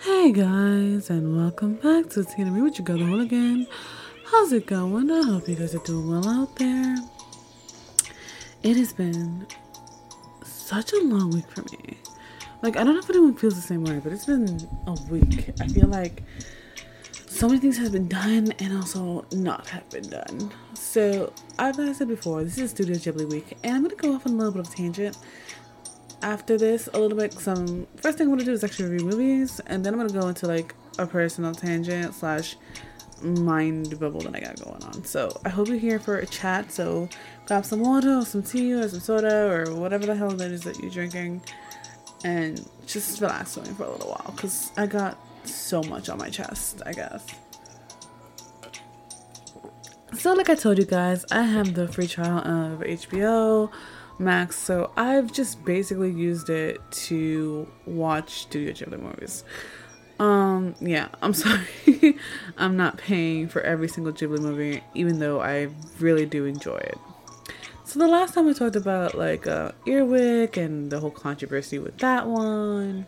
Hey guys, and welcome back to Tina Me with your girl, the Hooligan. How's it going? I hope you guys are doing well out there. It has been such a long week for me. Like, I don't know if anyone feels the same way, but it's been a week. I feel like so many things have been done and also not have been done. So, as I said before, this is Studio Ghibli week, and I'm gonna go off on a little bit of tangent after this a little bit. Some um, first thing I'm gonna do is actually review movies, and then I'm gonna go into like a personal tangent slash mind bubble that I got going on. So I hope you're here for a chat. So grab some water, or some tea, or some soda, or whatever the hell that is that you're drinking, and just relax with me for a little while because I got so much on my chest. I guess. So, like I told you guys, I have the free trial of HBO Max, so I've just basically used it to watch Studio Ghibli movies. Um, yeah, I'm sorry. I'm not paying for every single Ghibli movie, even though I really do enjoy it. So the last time we talked about like uh, Earwig and the whole controversy with that one,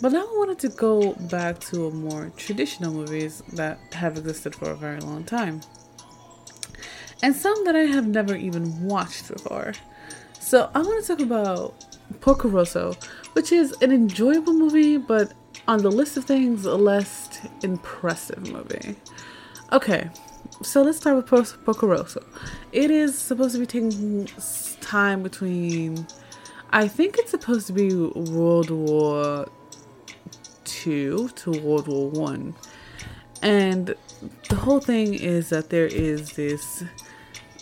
but now I wanted to go back to more traditional movies that have existed for a very long time, and some that I have never even watched before. So I want to talk about Porco Rosso, which is an enjoyable movie, but on the list of things, a less impressive movie. Okay, so let's start with Porco Rosso. It is supposed to be taking time between, I think it's supposed to be World War Two to World War One, and the whole thing is that there is this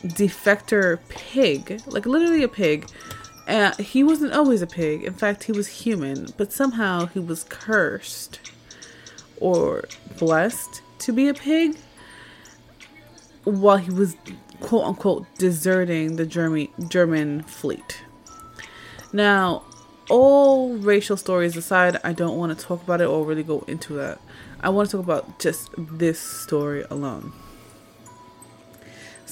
defector pig, like literally a pig. Uh, he wasn't always a pig. In fact, he was human, but somehow he was cursed or blessed to be a pig while he was quote unquote deserting the German German fleet. Now, all racial stories aside, I don't want to talk about it or really go into that. I want to talk about just this story alone.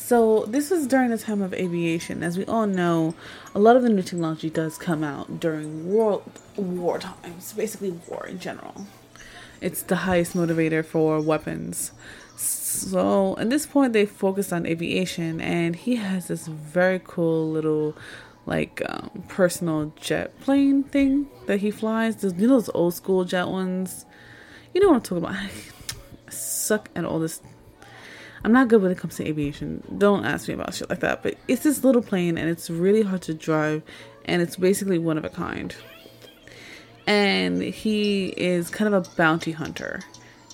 So, this was during the time of aviation. As we all know, a lot of the new technology does come out during world war times, basically war in general. It's the highest motivator for weapons. So, at this point, they focused on aviation, and he has this very cool little, like, um, personal jet plane thing that he flies. Those, you know, those old school jet ones? You know what I'm talking about. I suck at all this I'm not good when it comes to aviation. Don't ask me about shit like that. But it's this little plane and it's really hard to drive and it's basically one of a kind. And he is kind of a bounty hunter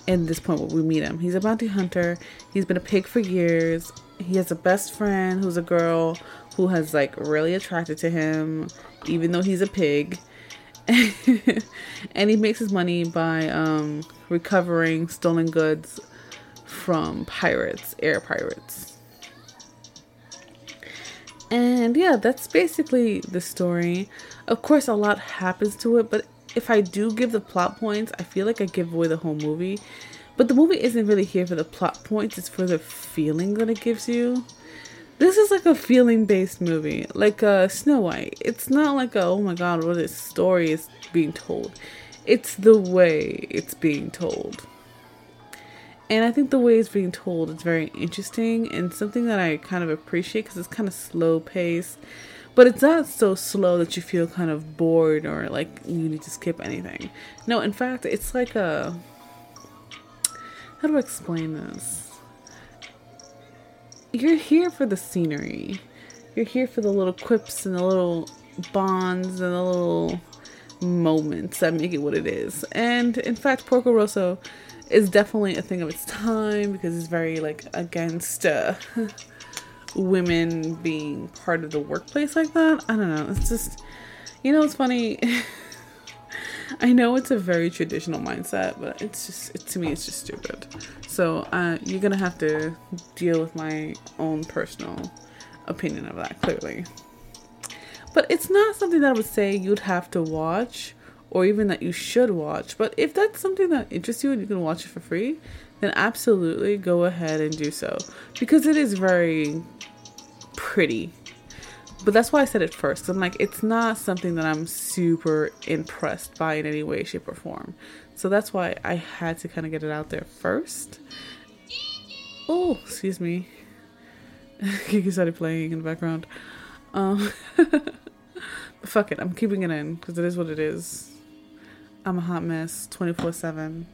in this point where we meet him. He's a bounty hunter. He's been a pig for years. He has a best friend who's a girl who has like really attracted to him, even though he's a pig. and he makes his money by um, recovering stolen goods from pirates, air pirates. And yeah, that's basically the story. Of course, a lot happens to it, but if I do give the plot points, I feel like I give away the whole movie. But the movie isn't really here for the plot points, it's for the feeling that it gives you. This is like a feeling based movie, like uh, Snow White. It's not like a, oh my god, what this story is being told. It's the way it's being told. And I think the way it's being told is very interesting and something that I kind of appreciate because it's kind of slow paced. But it's not so slow that you feel kind of bored or like you need to skip anything. No, in fact, it's like a. How do I explain this? You're here for the scenery. You're here for the little quips and the little bonds and the little moments that make it what it is. And in fact, Porco Rosso is definitely a thing of its time because it's very like against uh, women being part of the workplace like that. I don't know. It's just, you know, it's funny. I know it's a very traditional mindset, but it's just it, to me it's just stupid. So uh, you're gonna have to deal with my own personal opinion of that clearly. But it's not something that I would say you'd have to watch or even that you should watch. But if that's something that interests you and you can watch it for free, then absolutely go ahead and do so because it is very pretty. But that's why I said it first. I'm like, it's not something that I'm super impressed by in any way, shape, or form. So that's why I had to kind of get it out there first. Oh, excuse me. Kiki started playing in the background. Um, fuck it, I'm keeping it in because it is what it is. I'm a hot mess 24 7.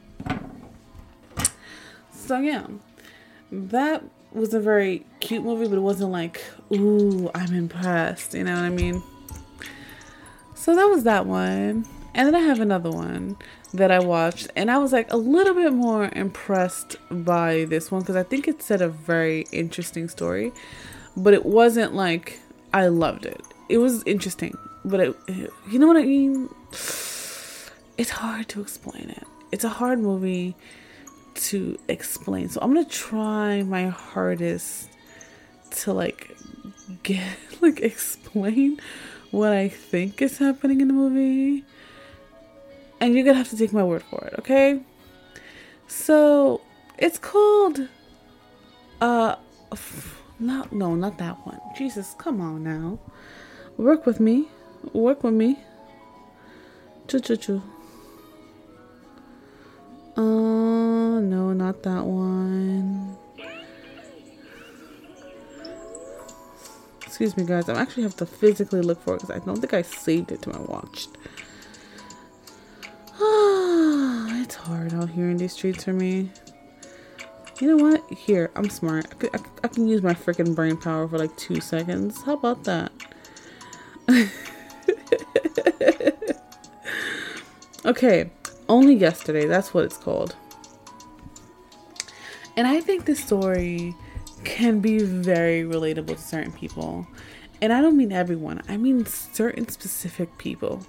So, yeah, that was a very cute movie, but it wasn't like, ooh, I'm impressed. You know what I mean? So, that was that one. And then I have another one that I watched, and I was like a little bit more impressed by this one because I think it said a very interesting story, but it wasn't like I loved it. It was interesting, but it, you know what I mean? It's hard to explain it. It's a hard movie to explain. So I'm gonna try my hardest to like get like explain what I think is happening in the movie. And you're gonna have to take my word for it, okay? So it's called uh not no, not that one. Jesus, come on now. Work with me. Work with me. Choo choo choo. Uh, no, not that one. Excuse me, guys. I actually have to physically look for it because I don't think I saved it to my watch. it's hard out here in these streets for me. You know what? Here, I'm smart. I, could, I, I can use my freaking brain power for like two seconds. How about that? okay, only yesterday. That's what it's called. And I think this story can be very relatable to certain people. And I don't mean everyone, I mean certain specific people.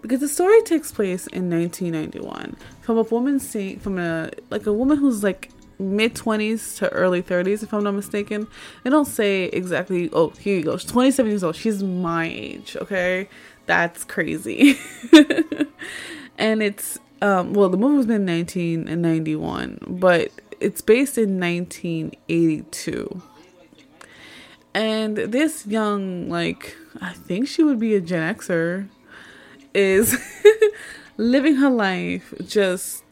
Because the story takes place in 1991 from a woman seeing, from a, like a woman who's like mid 20s to early 30s, if I'm not mistaken. They don't say exactly, oh, here you go. She's 27 years old. She's my age, okay? That's crazy. and it's, um, well, the movie was in 1991, but it's based in 1982. And this young, like, I think she would be a Gen Xer, is living her life just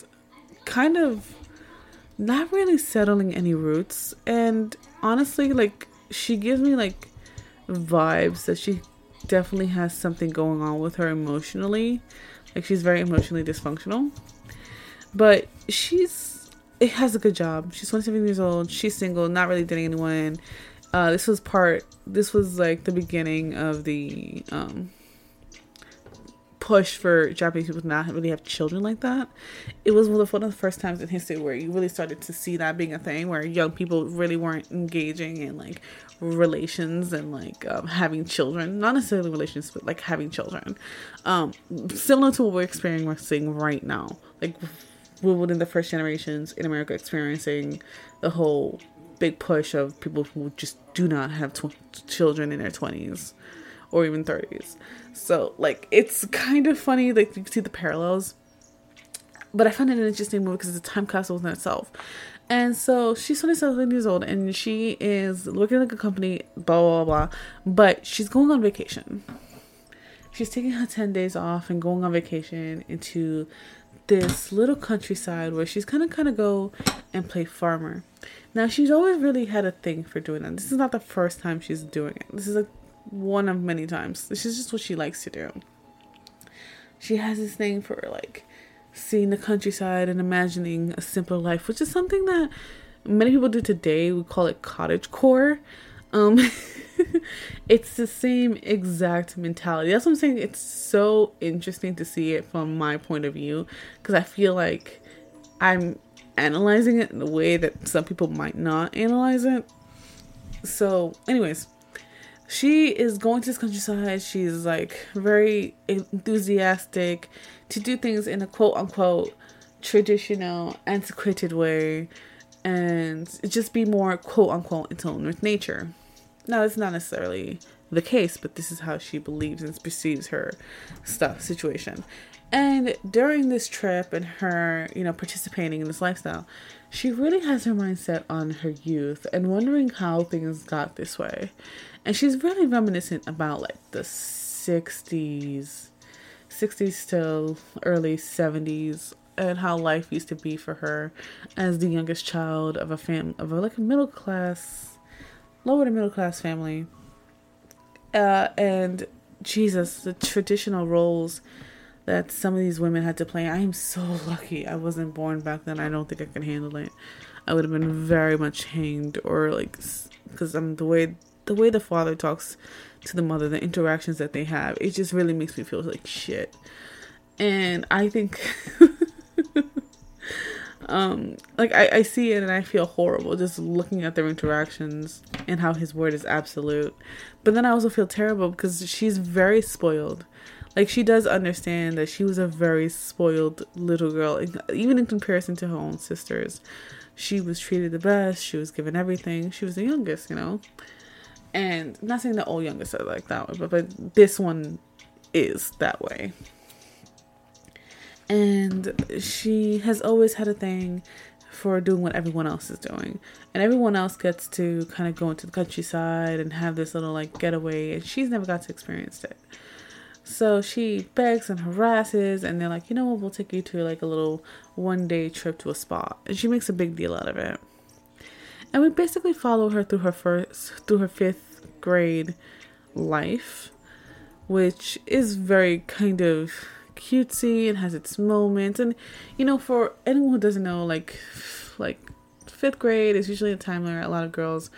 kind of not really settling any roots. And honestly, like, she gives me like vibes that she definitely has something going on with her emotionally. Like, she's very emotionally dysfunctional. But she's, it has a good job. She's 27 years old. She's single, not really dating anyone. Uh, this was part, this was like the beginning of the, um, push for Japanese people to not really have children like that. It was one of the first times in history where you really started to see that being a thing, where young people really weren't engaging in like relations and like um, having children, not necessarily relations, but like having children. Um, similar to what we're experiencing right now, like we're within the first generations in America experiencing the whole big push of people who just do not have tw- children in their 20s or even 30s. So, like, it's kind of funny, like, you see the parallels. But I found it an interesting movie because it's a time capsule within itself. And so she's 27 years old and she is working like a company, blah, blah, blah. But she's going on vacation. She's taking her 10 days off and going on vacation into this little countryside where she's gonna kind of go and play farmer. Now, she's always really had a thing for doing that. This is not the first time she's doing it. This is like one of many times. This is just what she likes to do. She has this thing for like seeing the countryside and imagining a simpler life, which is something that many people do today. We call it cottage core. Um, it's the same exact mentality. That's what I'm saying. It's so interesting to see it from my point of view because I feel like I'm analyzing it in a way that some people might not analyze it. So, anyways, she is going to this countryside. She's like very enthusiastic to do things in a quote unquote traditional, antiquated way and just be more quote unquote in tune with nature. Now, it's not necessarily the case, but this is how she believes and perceives her stuff situation. And during this trip and her, you know, participating in this lifestyle, she really has her mindset on her youth and wondering how things got this way. And she's really reminiscent about like the 60s, 60s till early 70s and how life used to be for her as the youngest child of a fam of a, like middle class lower to middle class family. Uh, and Jesus, the traditional roles that some of these women had to play. I am so lucky I wasn't born back then. I don't think I could handle it. I would have been very much hanged or like because I'm the way the way the father talks to the mother, the interactions that they have, it just really makes me feel like shit. And I think um like I, I see it and I feel horrible just looking at their interactions and how his word is absolute. But then I also feel terrible because she's very spoiled like she does understand that she was a very spoiled little girl. Even in comparison to her own sisters she was treated the best. She was given everything. She was the youngest you know? And not saying that all youngest are like that but, but this one is that way. And she has always had a thing for doing what everyone else is doing. And everyone else gets to kind of go into the countryside and have this little like getaway and she's never got to experience it so she begs and harasses, and they're like, you know what, we'll take you to like a little one day trip to a spa. And she makes a big deal out of it. And we basically follow her through her first, through her fifth grade life, which is very kind of cutesy and has its moments. And, you know, for anyone who doesn't know, like, like fifth grade is usually a time where a lot of girls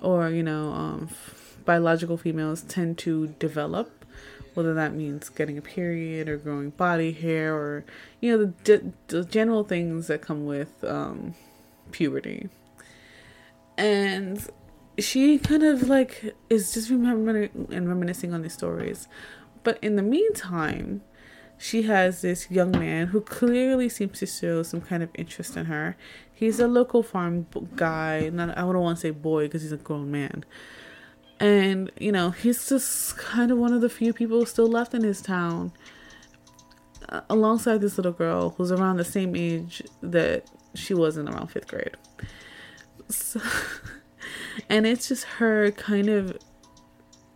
or, you know, um, biological females tend to develop whether that means getting a period or growing body hair or you know the, the general things that come with um, puberty. And she kind of like is just remembering and reminiscing on these stories. But in the meantime she has this young man who clearly seems to show some kind of interest in her. He's a local farm guy. Not i don't want to say boy because he's a grown man and, you know, he's just kind of one of the few people still left in his town. Uh, alongside this little girl who's around the same age that she was in around fifth grade. So, and it's just her kind of,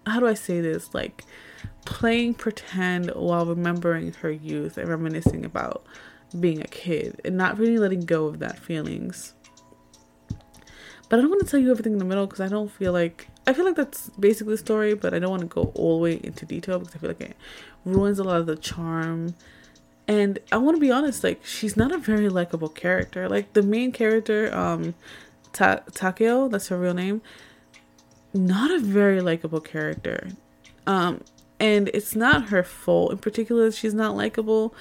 how do I say this? Like playing pretend while remembering her youth and reminiscing about being a kid and not really letting go of that feelings. But I don't want to tell you everything in the middle because I don't feel like I feel like that's basically the story, but I don't want to go all the way into detail because I feel like it ruins a lot of the charm. And I want to be honest, like she's not a very likable character. Like the main character, um, Ta- Takeo, that's her real name, not a very likable character. Um, and it's not her fault in particular. She's not likable.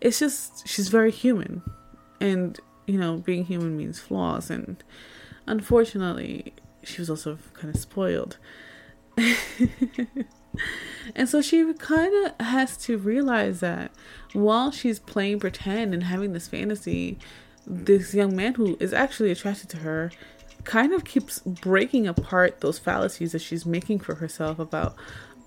It's just she's very human, and you know, being human means flaws. And unfortunately, she was also kind of spoiled. and so she kind of has to realize that while she's playing pretend and having this fantasy, this young man who is actually attracted to her kind of keeps breaking apart those fallacies that she's making for herself about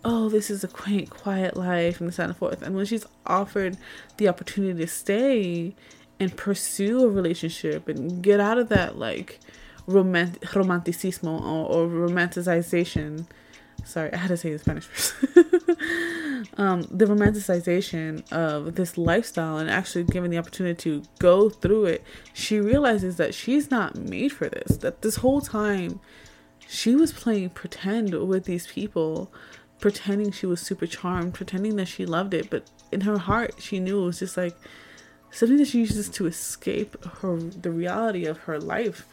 oh this is a quaint quiet life and so and forth and when she's offered the opportunity to stay and pursue a relationship and get out of that like romant- romanticismo or, or romanticization. Sorry, I had to say the Spanish um, the romanticization of this lifestyle and actually given the opportunity to go through it, she realizes that she's not made for this. That this whole time she was playing pretend with these people, pretending she was super charmed, pretending that she loved it, but in her heart she knew it was just like something that she uses to escape her the reality of her life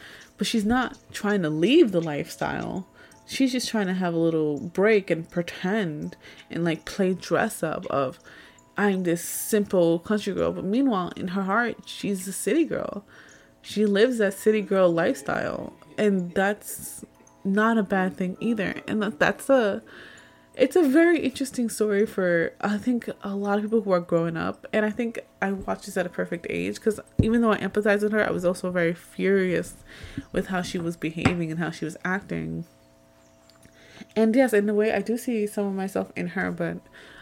but she's not trying to leave the lifestyle. She's just trying to have a little break and pretend and like play dress up of I'm this simple country girl. But meanwhile, in her heart, she's a city girl. She lives that city girl lifestyle. And that's not a bad thing either. And that's a it's a very interesting story for I think a lot of people who are growing up, and I think I watched this at a perfect age because even though I empathize with her, I was also very furious with how she was behaving and how she was acting. And yes, in a way, I do see some of myself in her, but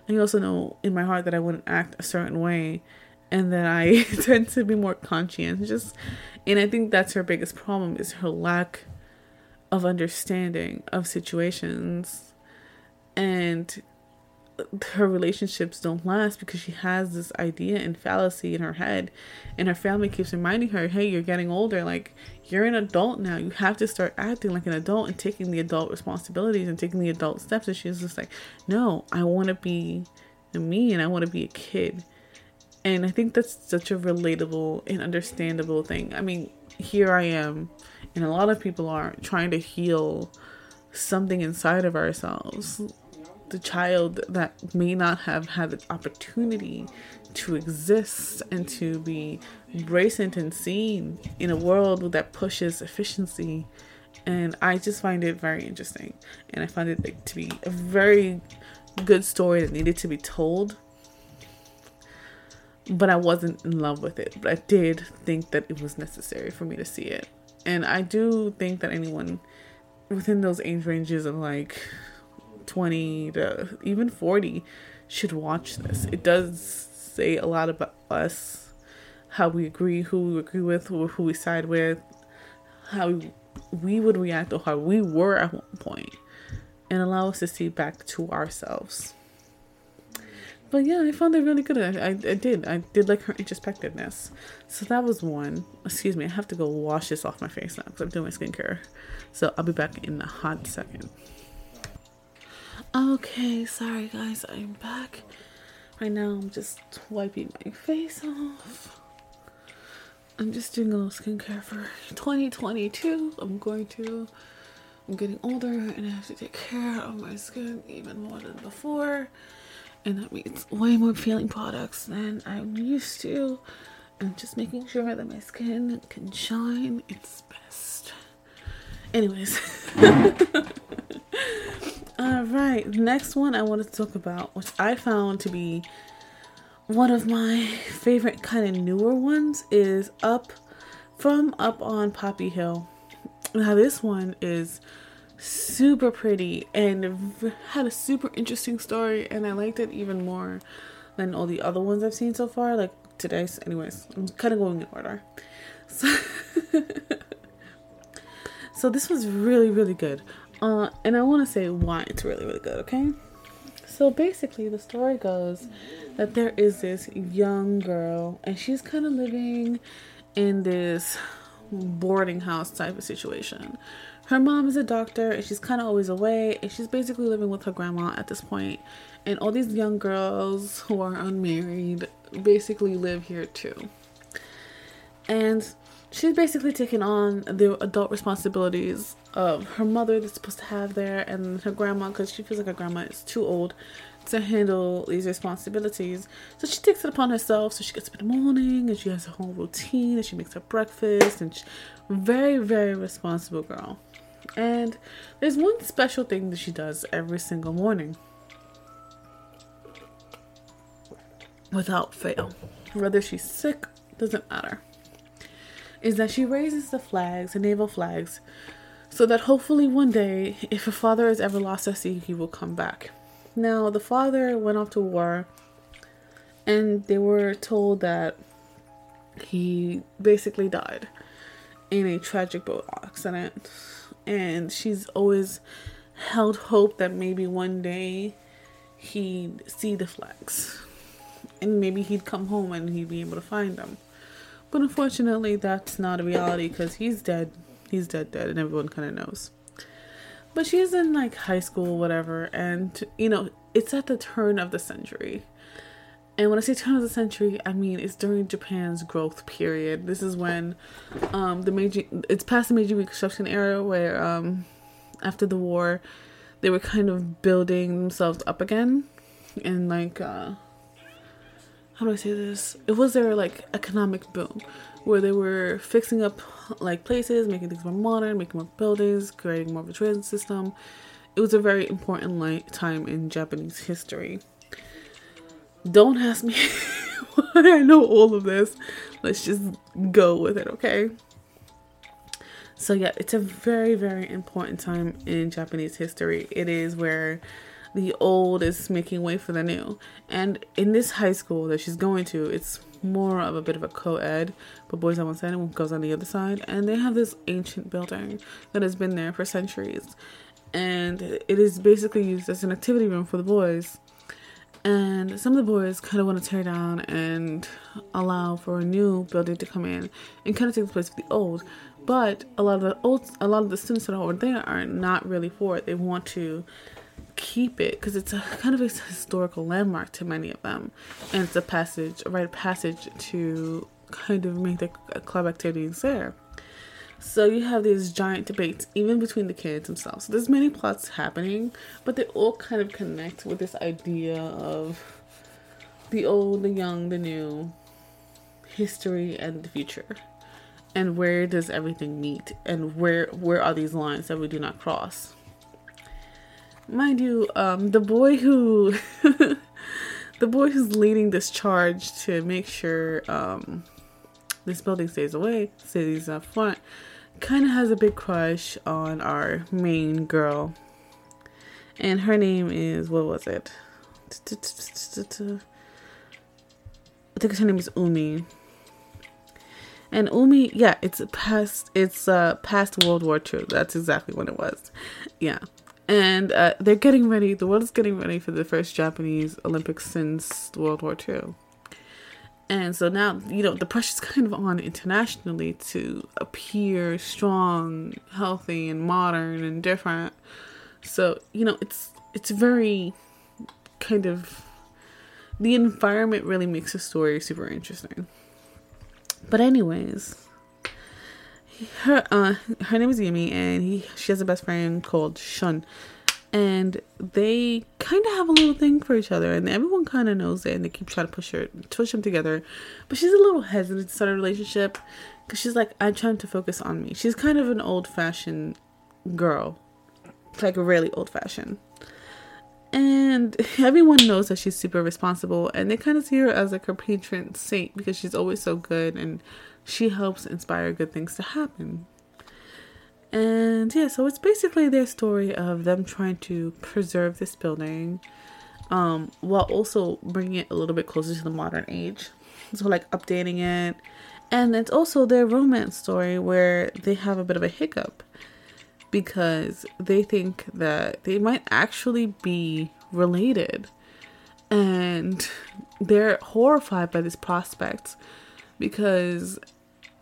I also know in my heart that I wouldn't act a certain way and that I tend to be more conscientious. And I think that's her biggest problem is her lack of understanding of situations and her relationships don't last because she has this idea and fallacy in her head and her family keeps reminding her hey you're getting older. Like you're an adult now. You have to start acting like an adult and taking the adult responsibilities and taking the adult steps. And she's just like no i want to be me and i want to be a kid. And i think that's such a relatable and understandable thing. I mean here i am and a lot of people are trying to heal something inside of ourselves the child that may not have had the opportunity to exist and to be embraced and seen in a world that pushes efficiency. And i just find it very interesting. And i find it like, to be a very good story that needed to be told. But i wasn't in love with it. But i did think that it was necessary for me to see it. And i do think that anyone within those age ranges of like 20 to even 40 should watch this. It does say a lot about us, how we agree, who we agree with, who, who we side with, how we would react or how we were at one point, and allow us to see back to ourselves. But yeah, I found it really good. I, I, I did. I did like her introspectiveness. So that was one. Excuse me, I have to go wash this off my face now because I'm doing my skincare. So I'll be back in a hot second. Okay, sorry guys, I'm back. Right now, I'm just wiping my face off. I'm just doing a little skincare for 2022. I'm going to. I'm getting older and I have to take care of my skin even more than before. And that means way more peeling products than I'm used to. And just making sure that my skin can shine its best. Anyways. All right, next one I want to talk about, which I found to be one of my favorite kind of newer ones, is Up from Up on Poppy Hill. Now, this one is super pretty and had a super interesting story, and I liked it even more than all the other ones I've seen so far. Like today's, anyways, I'm kind of going in order. So, so this was really, really good. Uh, and I want to say why it's really, really good, okay? So basically, the story goes that there is this young girl, and she's kind of living in this boarding house type of situation. Her mom is a doctor, and she's kind of always away, and she's basically living with her grandma at this point. And all these young girls who are unmarried basically live here too. And she's basically taking on the adult responsibilities of her mother that's supposed to have there and her grandma because she feels like her grandma is too old to handle these responsibilities. So she takes it upon herself. So she gets up in the morning and she has her whole routine and she makes her breakfast and very, very responsible girl. And there's one special thing that she does every single morning. Without fail. Whether she's sick, doesn't matter. Is that she raises the flags, the naval flags, so that hopefully one day, if her father is ever lost at sea, he will come back. Now, the father went off to war, and they were told that he basically died in a tragic boat accident. And she's always held hope that maybe one day he'd see the flags. And maybe he'd come home and he'd be able to find them. But unfortunately, that's not a reality because he's dead. He's dead dead and everyone kind of knows. But she's in like high school whatever and you know it's at the turn of the century and when i say turn of the century i mean it's during japan's growth period this is when um the Meiji it's past the Meiji reconstruction era where um after the war they were kind of building themselves up again and like uh how do i say this it was their like economic boom where they were fixing up like places, making things more modern, making more buildings, creating more of a transit system. It was a very important like time in Japanese history. Don't ask me why I know all of this. Let's just go with it, okay? So yeah, it's a very very important time in Japanese history. It is where the old is making way for the new. And in this high school that she's going to, it's more of a bit of a co-ed, but boys on one side and girls on the other side. And they have this ancient building that has been there for centuries. And it is basically used as an activity room for the boys. And some of the boys kind of want to tear down and allow for a new building to come in and kind of take the place of the old. But a lot of the old, a lot of the students that are over there are not really for it. They want to keep it because it's a kind of a historical landmark to many of them, and it's a passage, a rite of passage to kind of make the uh, club activities there. So you have these giant debates even between the kids themselves. So there's many plots happening, but they all kind of connect with this idea of the old, the young, the new, history and the future. And where does everything meet? And where where are these lines that we do not cross? mind you, um, the boy who the boy who's leading this charge to make sure um, this building stays away, stays up front, kind of has a big crush on our main girl, and her name is what was it? I think her name is Umi. And Umi, yeah, it's past it's uh past World War II. That's exactly what it was. Yeah and uh, they're getting ready. The world is getting ready for the first Japanese Olympics since World War II. And so now, you know, the pressure's kind of on internationally to appear strong, healthy, and modern and different. So, you know, it's it's very kind of the environment really makes the story super interesting. But anyways, her uh her name is Yumi and he she has a best friend called Shun and they kind of have a little thing for each other and everyone kind of knows it and they keep trying to push her push them together. But she's a little hesitant to start a relationship because she's like i'm trying to focus on me. She's kind of an old-fashioned girl. Like really old-fashioned. And everyone knows that she's super responsible and they kind of see her as like her patron saint because she's always so good and she helps inspire good things to happen. And yeah, so it's basically their story of them trying to preserve this building um, while also bringing it a little bit closer to the modern age. So, like updating it. And it's also their romance story where they have a bit of a hiccup because they think that they might actually be related. And they're horrified by this prospect because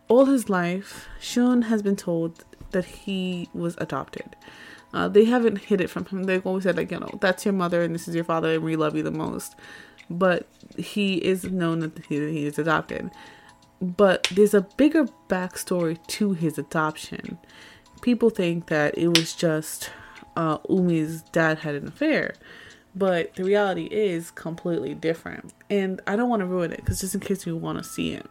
all his life, Shun has been told that he was adopted. Uh, they haven't hid it from him. They've always said, like, you know, that's your mother and this is your father and we love you the most. But he is known that he, he is adopted. But there's a bigger backstory to his adoption. People think that it was just uh, Umi's dad had an affair. But the reality is completely different. And I don't want to ruin it because just in case you want to see it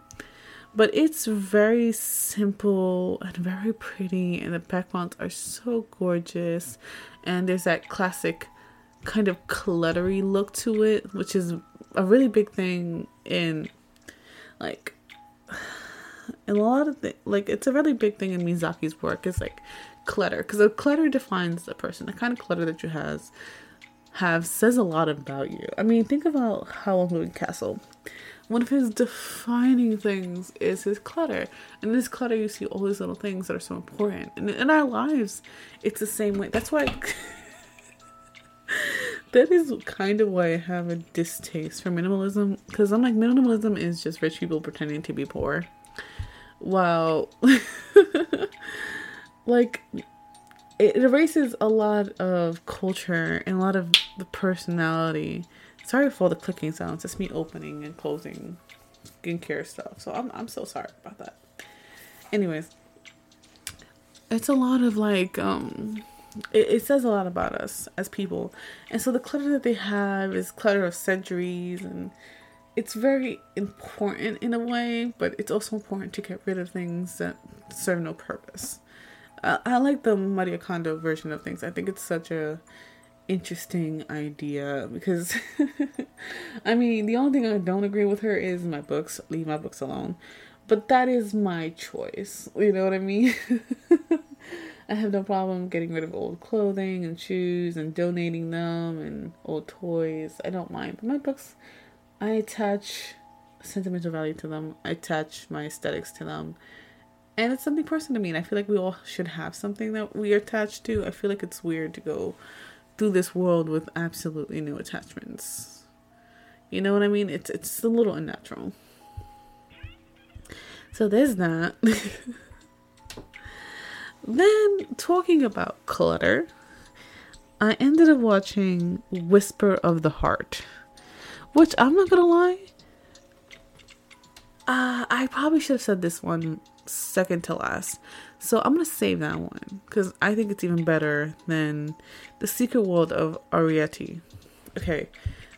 but it's very simple and very pretty and the backgrounds are so gorgeous. And there's that classic kind of cluttery look to it which is a really big thing in like in a lot of things like it's a really big thing in Miyazaki's work is like clutter. Because the clutter defines the person. The kind of clutter that you has have says a lot about you. I mean think about Howl's Moving Castle one of his defining things is his clutter. And in this clutter, you see all these little things that are so important. And in our lives, it's the same way. That's why. that is kind of why I have a distaste for minimalism. Because I'm like, minimalism is just rich people pretending to be poor. While. like. It erases a lot of culture and a lot of the personality Sorry for the clicking sounds. It's me opening and closing skincare stuff. So I'm I'm so sorry about that. Anyways, it's a lot of like um it, it says a lot about us as people. And so the clutter that they have is clutter of centuries and it's very important in a way, but it's also important to get rid of things that serve no purpose. Uh, I like the Maria Kondo version of things. I think it's such a interesting idea because I mean, the only thing I don't agree with her is my books. Leave my books alone. But that is my choice. You know what I mean? I have no problem getting rid of old clothing and shoes and donating them and old toys. I don't mind. But my books, I attach sentimental value to them. I attach my aesthetics to them. And it's something personal to me. And I feel like we all should have something that we are attached to. I feel like it's weird to go through this world with absolutely no attachments. You know what I mean? It's it's a little unnatural. So there's that. then talking about clutter, I ended up watching Whisper of the Heart, which I'm not gonna lie. Uh, I probably should have said this one second to last. So I'm gonna save that one because I think it's even better than the Secret World of Arrietty. Okay,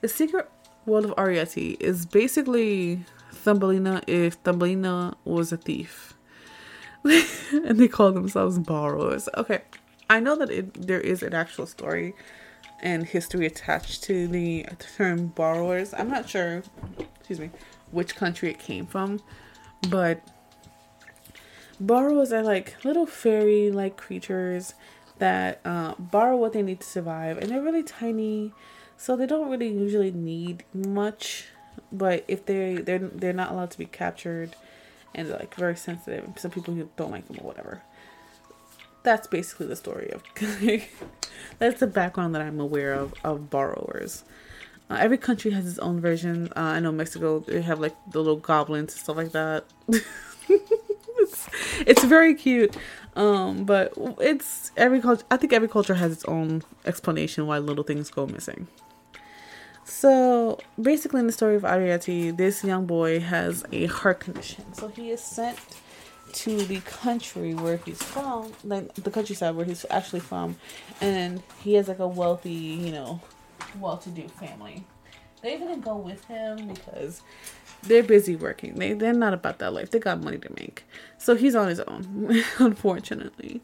the Secret World of Arrietty is basically Thumbelina if Thumbelina was a thief, and they call themselves borrowers. Okay, I know that it, there is an actual story and history attached to the term borrowers. I'm not sure, excuse me, which country it came from, but Borrowers are like little fairy like creatures that uh, borrow what they need to survive, and they're really tiny, so they don't really usually need much. But if they they're they're not allowed to be captured, and they're like very sensitive. Some people who don't like them or whatever. That's basically the story of. that's the background that I'm aware of of borrowers. Uh, every country has its own version. Uh, I know Mexico they have like the little goblins and stuff like that. it's it's very cute. Um, but it's every culture. I think every culture has its own explanation why little things go missing. So basically, in the story of Arrietty, this young boy has a heart condition. So he is sent to the country where he's from, like the countryside where he's actually from, and he has like a wealthy, you know, well-to-do family. They didn't go with him because they're busy working. They they're not about that life. They got money to make. So he's on his own, unfortunately.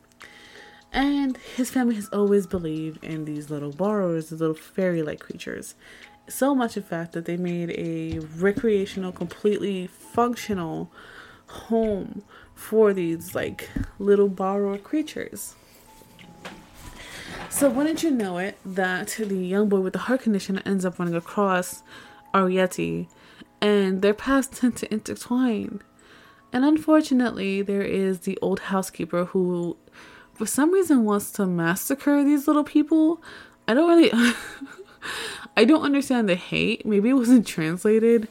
And his family has always believed in these little borrowers, these little fairy-like creatures. So much in fact that they made a recreational, completely functional home for these like little borrower creatures. So wouldn't you know it that the young boy with the heart condition ends up running across Arrietty and their paths tend to intertwine. And unfortunately, there is the old housekeeper who, for some reason, wants to massacre these little people. I don't really, I don't understand the hate. Maybe it wasn't translated.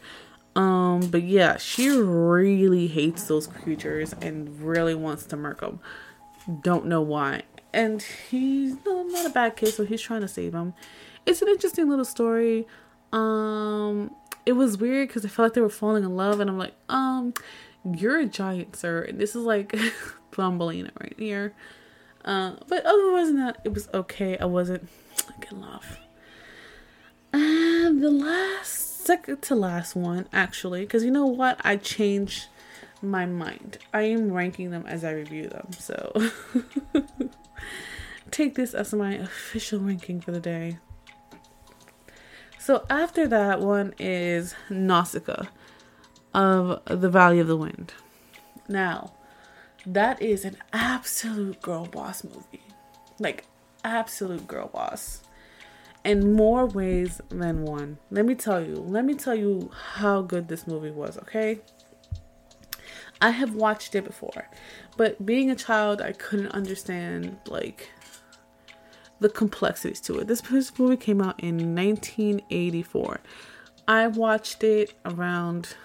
Um, but yeah, she really hates those creatures and really wants to murk them. Don't know why. And he's no, not a bad kid, so he's trying to save him. It's an interesting little story. Um, it was weird because I felt like they were falling in love, and I'm like, um, you're a giant, sir. And this is like Thumbelina right here. Uh, but otherwise than that, it was okay. I wasn't getting off. And the last, second to last one, actually, because you know what? I changed my mind. I am ranking them as I review them. So take this as my official ranking for the day. So after that one is Nausicaa of the Valley of the Wind. Now, that is an absolute girl boss movie. Like, absolute girl boss. In more ways than one. Let me tell you. Let me tell you how good this movie was, okay? I have watched it before, but being a child, I couldn't understand, like, the complexities to it. This movie came out in 1984. I watched it around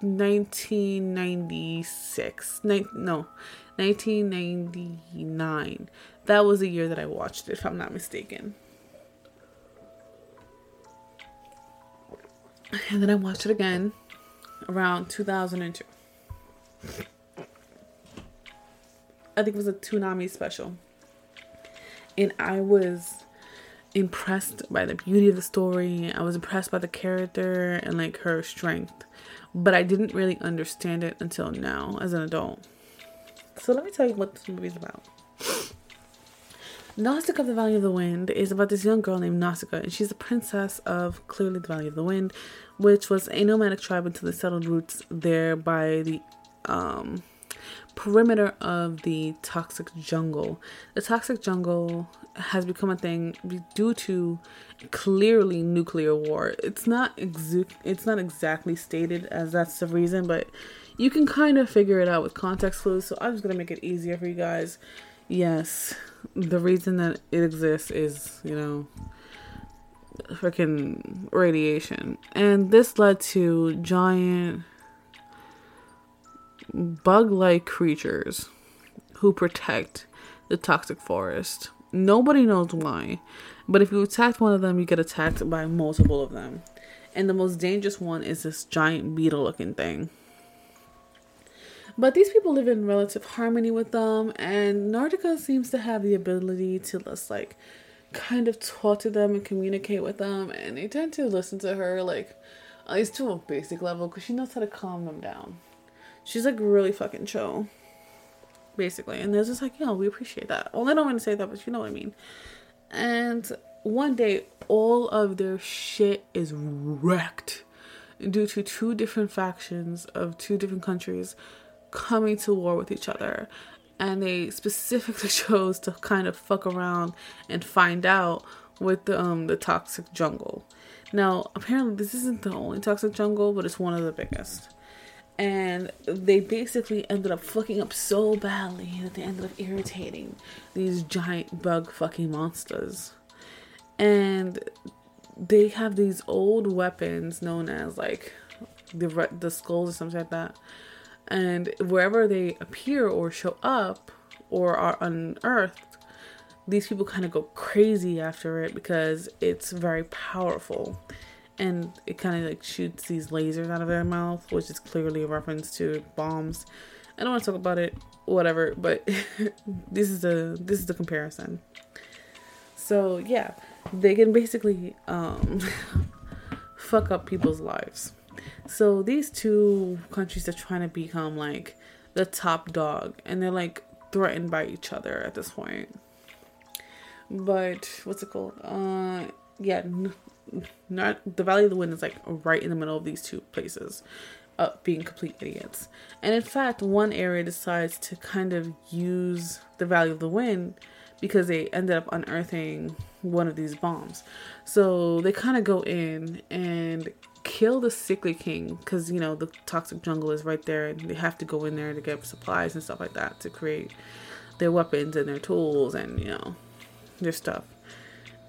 1996. Ni- no, 1999. That was the year that I watched it, if I'm not mistaken. And then I watched it again around 2002. I think it was a Toonami special and I was impressed by the beauty of the story. I was impressed by the character and like her strength, but I didn't really understand it until now as an adult. So let me tell you what this movie is about. Nausicaa of the Valley of the Wind is about this young girl named Nausicaa, and she's the princess of clearly the Valley of the Wind, which was a nomadic tribe until they settled roots there by the um perimeter of the toxic jungle. The toxic jungle has become a thing due to clearly nuclear war. It's not exu- it's not exactly stated as that's the reason, but you can kind of figure it out with context clues. So I'm just gonna make it easier for you guys. Yes, the reason that it exists is you know freaking radiation, and this led to giant bug like creatures who protect the toxic forest. Nobody knows why, but if you attack one of them, you get attacked by multiple of them. And the most dangerous one is this giant beetle looking thing. But these people live in relative harmony with them, and Nausicaä seems to have the ability to just like kind of talk to them and communicate with them, and they tend to listen to her like at least to a basic level because she knows how to calm them down she's like really fucking chill, basically. And they're just like, yo, we appreciate that. Well, I don't want to say that, but you know what I mean. And one day, all of their shit is wrecked due to two different factions of two different countries coming to war with each other. And they specifically chose to kind of fuck around and find out with the, um, the toxic jungle. Now, apparently, this isn't the only toxic jungle, but it's one of the biggest and they basically ended up fucking up so badly that they ended up irritating these giant bug fucking monsters. And they have these old weapons known as like the the skulls or something like that. And wherever they appear or show up or are unearthed, these people kind of go crazy after it because it's very powerful and it kind of like shoots these lasers out of their mouth, which is clearly a reference to bombs. I don't want to talk about it, whatever, but this is the this is the comparison. So yeah, they can basically um, fuck up people's lives. So these two countries are trying to become like the top dog, and they're like threatened by each other at this point. But what's it called? Uh, yeah, not the Valley of the Wind is like right in the middle of these two places, uh, being complete idiots. And in fact, one area decides to kind of use the Valley of the Wind because they ended up unearthing one of these bombs. So they kind of go in and kill the sickly king because you know the toxic jungle is right there and they have to go in there to get supplies and stuff like that to create their weapons and their tools and you know their stuff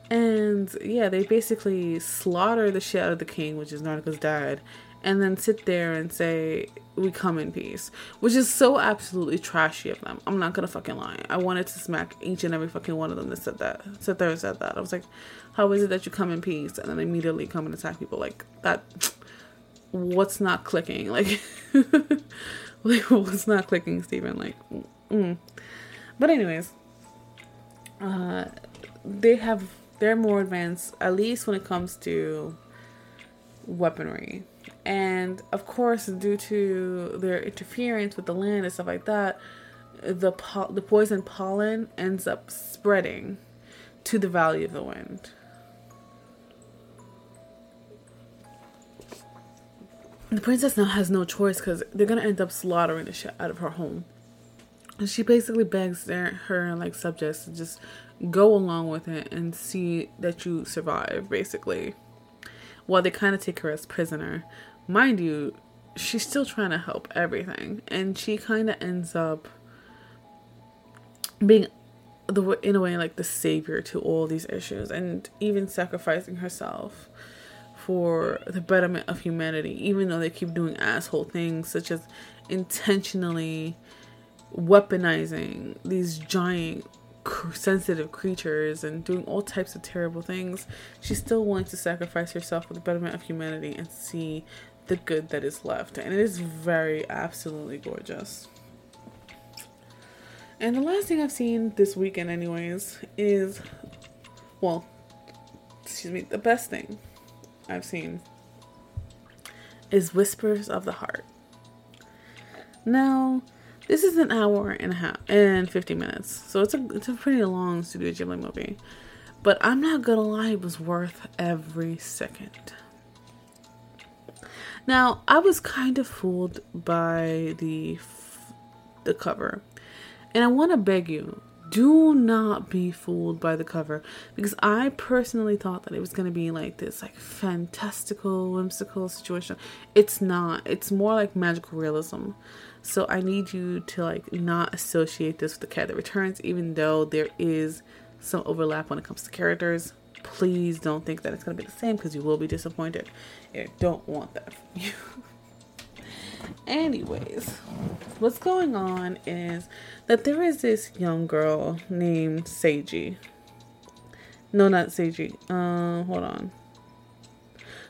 and yeah, they basically slaughter the shit out of the king, which is Nausicaä's dad, and then sit there and say, We come in peace. Which is so absolutely trashy of them. I'm not gonna fucking lie. I wanted to smack each and every fucking one of them that said that. Sit there and said that. I was like, How is it that you come in peace and then immediately come and attack people? Like that what's not clicking? Like like what's not clicking, Stephen? Like mm. But anyways, uh they have they're more advanced, at least when it comes to weaponry. And of course, due to their interference with the land and stuff like that, the po- the poison pollen ends up spreading to the Valley of the Wind. The princess now has no choice because they're gonna end up slaughtering the shit out of her home. And she basically begs their her like subjects to just go along with it and see that you survive, basically. While they kind of take her as prisoner. Mind you, she's still trying to help everything. And she kind of ends up being the in a way like the savior to all these issues and even sacrificing herself for the betterment of humanity even though they keep doing asshole things such as intentionally weaponizing these giant sensitive creatures and doing all types of terrible things, she's still willing to sacrifice herself for the betterment of humanity and see the good that is left. And it is very absolutely gorgeous. And the last thing I've seen this weekend, anyways, is well, excuse me, the best thing I've seen is Whispers of the Heart. Now, this is an hour and a half and 50 minutes. So it's a it's a pretty long Studio Ghibli movie. But I'm not gonna lie, it was worth every second. Now, I was kind of fooled by the the cover. And I want to beg you, do not be fooled by the cover because I personally thought that it was going to be like this like fantastical whimsical situation. It's not. It's more like magical realism. So I need you to like not associate this with the cat that returns even though there is some overlap when it comes to characters. Please don't think that it's to be the same because you will be disappointed. I don't want that from you. Anyways, what's going on is that there is this young girl named Seiji. No, not Seiji. Uh, hold on.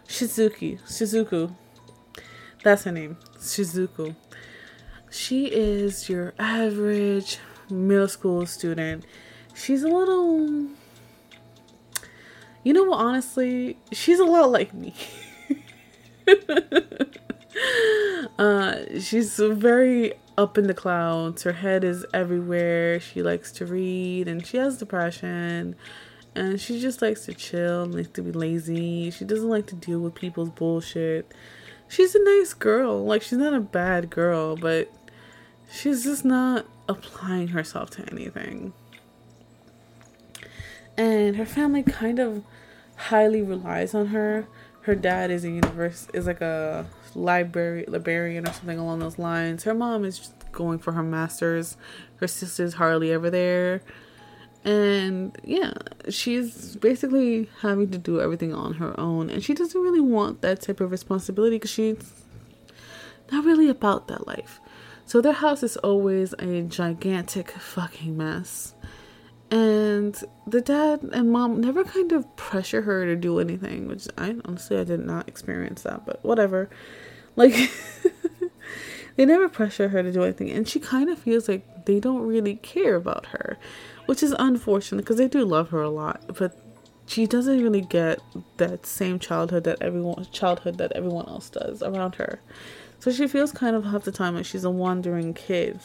Shizuki. Shizuku. That's her name. Shizuku. She is your average middle school student. She's a little. You know what, honestly? She's a lot like me. uh, she's very up in the clouds. Her head is everywhere. She likes to read and she has depression. And she just likes to chill likes to be lazy. She doesn't like to deal with people's bullshit. She's a nice girl. Like, she's not a bad girl, but she's just not applying herself to anything. And her family kind of highly relies on her. Her dad is a universe is like a library librarian or something along those lines. Her mom is just going for her masters. Her sister's hardly ever there. And yeah, she's basically having to do everything on her own. And she doesn't really want that type of responsibility because she's not really about that life. So their house is always a gigantic fucking mess. And the dad and mom never kind of pressure her to do anything, which I honestly I did not experience that, but whatever. Like, they never pressure her to do anything, and she kind of feels like they don't really care about her, which is unfortunate because they do love her a lot, but she doesn't really get that same childhood that everyone childhood that everyone else does around her. So she feels kind of half the time like she's a wandering kid.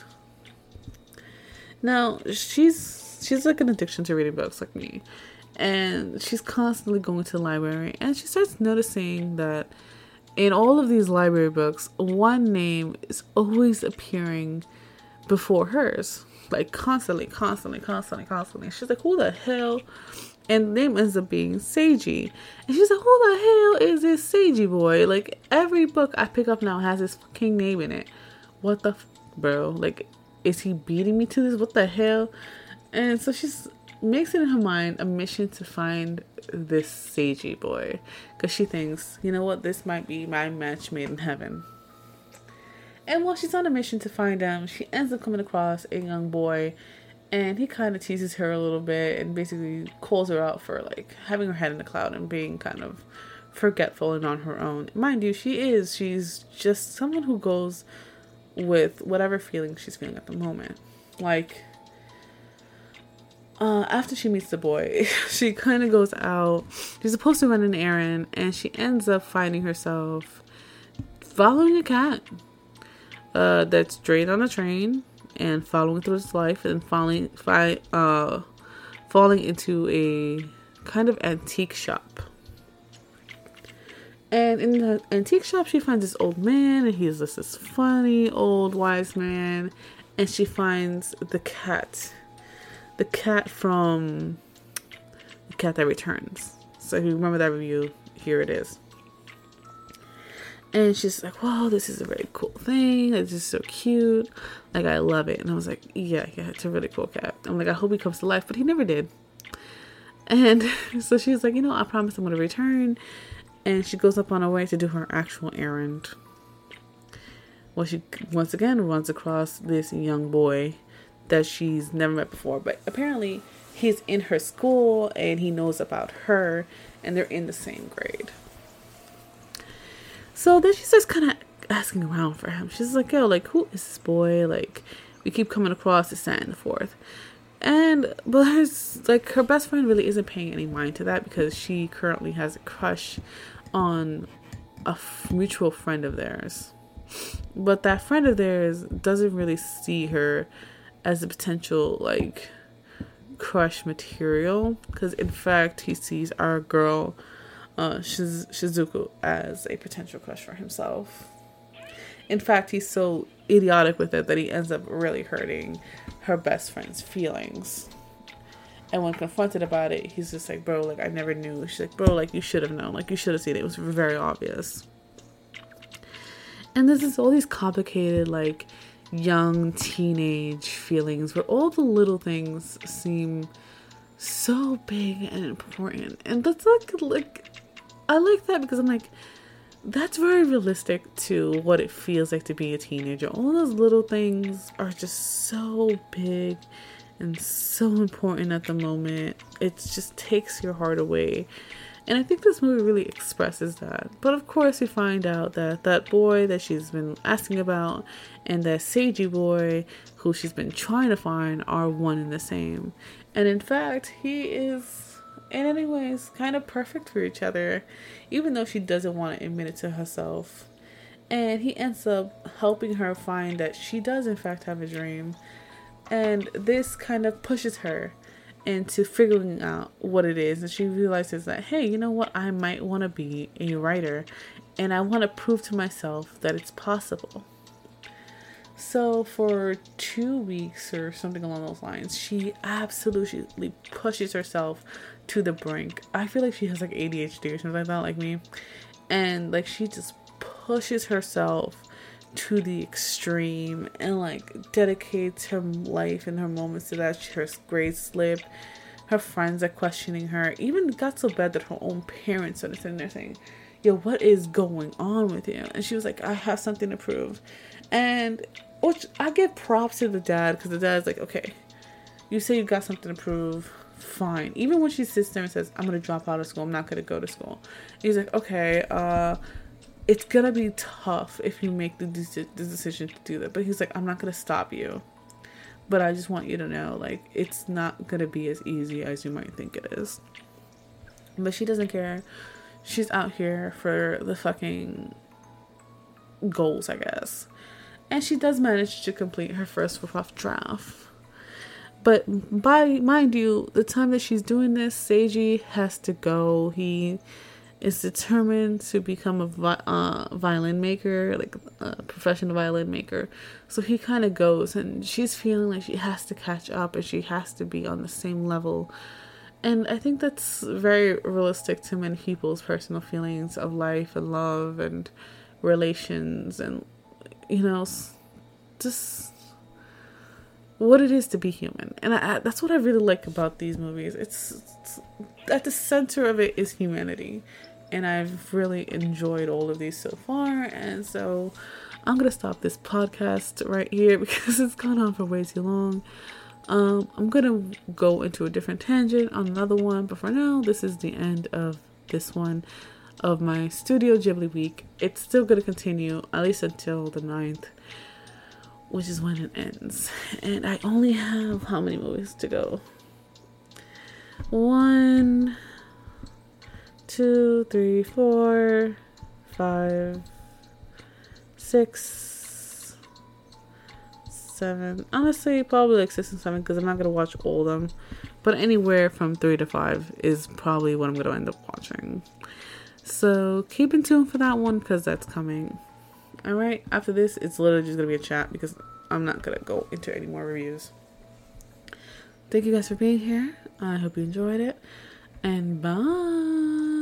Now she's she's like an addiction to reading books like me, and she's constantly going to the library, and she starts noticing that in all of these library books, one name is always appearing before hers. Like constantly, constantly, constantly, constantly. She's like, who the hell? And the name ends up being Seiji. And she's like, who the hell is this Seiji boy? Like, every book I pick up now has this fucking name in it. What the f- bro? Like, is he beating me to this? What the hell? And so she's makes it in her mind a mission to find this Seiji boy because she thinks, you know what, this might be my match made in heaven. And while she's on a mission to find him, she ends up coming across a young boy and he kind of teases her a little bit and basically calls her out for like having her head in the cloud and being kind of forgetful and on her own. Mind you, she is. She's just someone who goes with whatever feeling she's feeling at the moment. Like uh, after she meets the boy, she kind of goes out. She's supposed to run an errand, and she ends up finding herself following a cat uh, that's straight on a train and following through its life and falling, fi- uh, falling into a kind of antique shop. And in the antique shop, she finds this old man, and he's just this funny old wise man. And she finds the cat the cat from the cat that returns. So if you remember that review, here it is. And she's like, "Wow, this is a really cool thing. It's just so cute. Like, I love it." And I was like, "Yeah, yeah, it's a really cool cat." I'm like, "I hope he comes to life," but he never did. And so she's like, "You know, I promise I'm gonna return." And she goes up on her way to do her actual errand. Well, she once again runs across this young boy that she's never met before. But apparently, he's in her school and he knows about her, and they're in the same grade. So then she starts kind of asking around for him. She's like, yo, like, who is this boy? Like, we keep coming across this, that, and the fourth. And, but her, like, her best friend really isn't paying any mind to that because she currently has a crush on a f- mutual friend of theirs. But that friend of theirs doesn't really see her as a potential like crush material because in fact he sees our girl uh Shiz- Shizuku as a potential crush for himself. in fact, he's so idiotic with it that he ends up really hurting her best friend's feelings. And when confronted about it, he's just like, bro, like, I never knew. She's like, bro, like, you should have known. Like, you should have seen it. It was very obvious. And this is all these complicated, like, young teenage feelings where all the little things seem so big and important. And that's like, like, I like that because I'm like, that's very realistic to what it feels like to be a teenager. All those little things are just so big and so important at the moment. It just takes your heart away. And I think this movie really expresses that. But of course, we find out that that boy that she's been asking about and that Seiji boy who she's been trying to find are one and the same. And in fact, he is, in any ways, kind of perfect for each other, even though she doesn't want to admit it to herself. And he ends up helping her find that she does, in fact, have a dream and this kind of pushes her into figuring out what it is. And she realizes that, hey, you know what? I might want to be a writer and I want to prove to myself that it's possible. So, for two weeks or something along those lines, she absolutely pushes herself to the brink. I feel like she has like ADHD or something like that, like me. And like she just pushes herself to the extreme and like dedicates her life and her moments to that. Her grades slip. Her friends are questioning her. Even got so bad that her own parents are sitting there saying, Yo, what is going on with you? And she was like, I have something to prove. And which I give props to the dad because the dad's like, Okay, you say you got something to prove. Fine. Even when she sits there and says, I'm gonna drop out of school, I'm not gonna go to school. He's like, Okay, uh, it's gonna be tough if you make the, de- the decision to do that. But he's like, I'm not gonna stop you. But I just want you to know, like, it's not gonna be as easy as you might think it is. But she doesn't care. She's out here for the fucking goals, I guess. And she does manage to complete her first rough draft. But by mind you, the time that she's doing this, Seiji has to go. He is determined to become a vi- uh, violin maker, like a professional violin maker. So he kind of goes, and she's feeling like she has to catch up and she has to be on the same level. And I think that's very realistic to many people's personal feelings of life and love and relations and, you know, just what it is to be human. And I, that's what I really like about these movies. It's, it's at the center of it is humanity and I've really enjoyed all of these so far. And so I'm gonna stop this podcast right here because it's gone on for way too long. Um, I'm gonna go into a different tangent on another one, but for now, this is the end of this one of my Studio Ghibli week. It's still gonna continue at least until the 9th, which is when it ends. And I only have how many movies to go? One two, three, four, five, six, seven. Honestly, probably like six and seven because I'm not gonna watch all of them. But anywhere from three to five is probably what I'm gonna end up watching. So keep in tune for that one because that's coming. Alright, after this, it's literally just gonna be a chat because I'm not gonna go into any more reviews. Thank you guys for being here. I hope you enjoyed it. And bye.